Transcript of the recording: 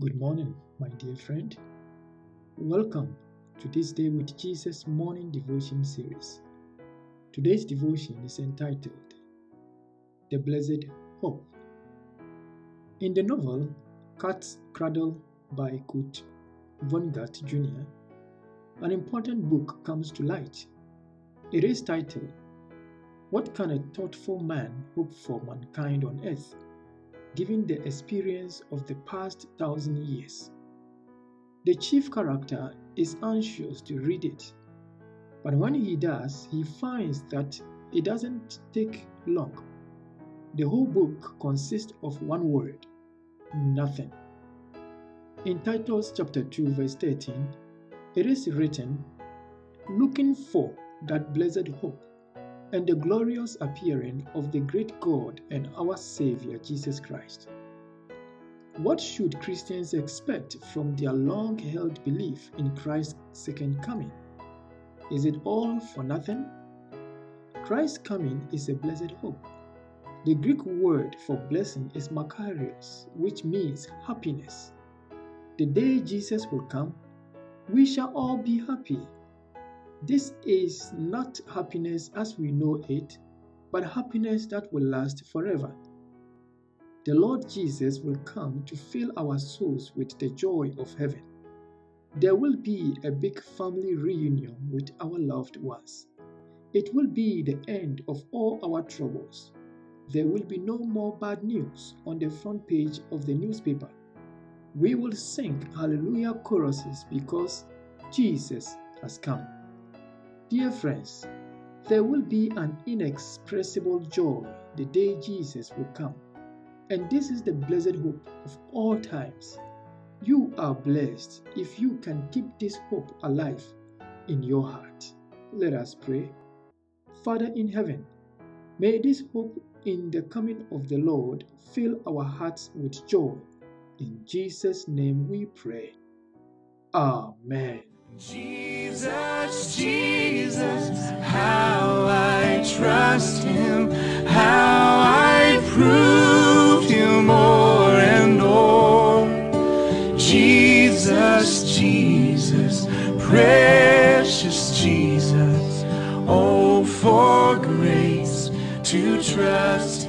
Good morning, my dear friend. Welcome to this Day with Jesus morning devotion series. Today's devotion is entitled The Blessed Hope. In the novel Cat's Cradle by Kurt Vonnegut Jr., an important book comes to light. It is titled What Can a Thoughtful Man Hope for Mankind on Earth? Given the experience of the past thousand years. The chief character is anxious to read it, but when he does, he finds that it doesn't take long. The whole book consists of one word nothing. In Titus chapter 2, verse 13, it is written, Looking for that blessed hope and the glorious appearing of the great God and our Savior Jesus Christ. What should Christians expect from their long held belief in Christ's second coming? Is it all for nothing? Christ's coming is a blessed hope. The Greek word for blessing is makarios, which means happiness. The day Jesus will come, we shall all be happy this is not happiness as we know it, but happiness that will last forever. The Lord Jesus will come to fill our souls with the joy of heaven. There will be a big family reunion with our loved ones. It will be the end of all our troubles. There will be no more bad news on the front page of the newspaper. We will sing hallelujah choruses because Jesus has come. Dear friends, there will be an inexpressible joy the day Jesus will come. And this is the blessed hope of all times. You are blessed if you can keep this hope alive in your heart. Let us pray. Father in heaven, may this hope in the coming of the Lord fill our hearts with joy. In Jesus' name we pray. Amen. Jesus, Jesus, Jesus, how I trust him, how I prove him more and more. Jesus, Jesus, precious Jesus, oh, for grace to trust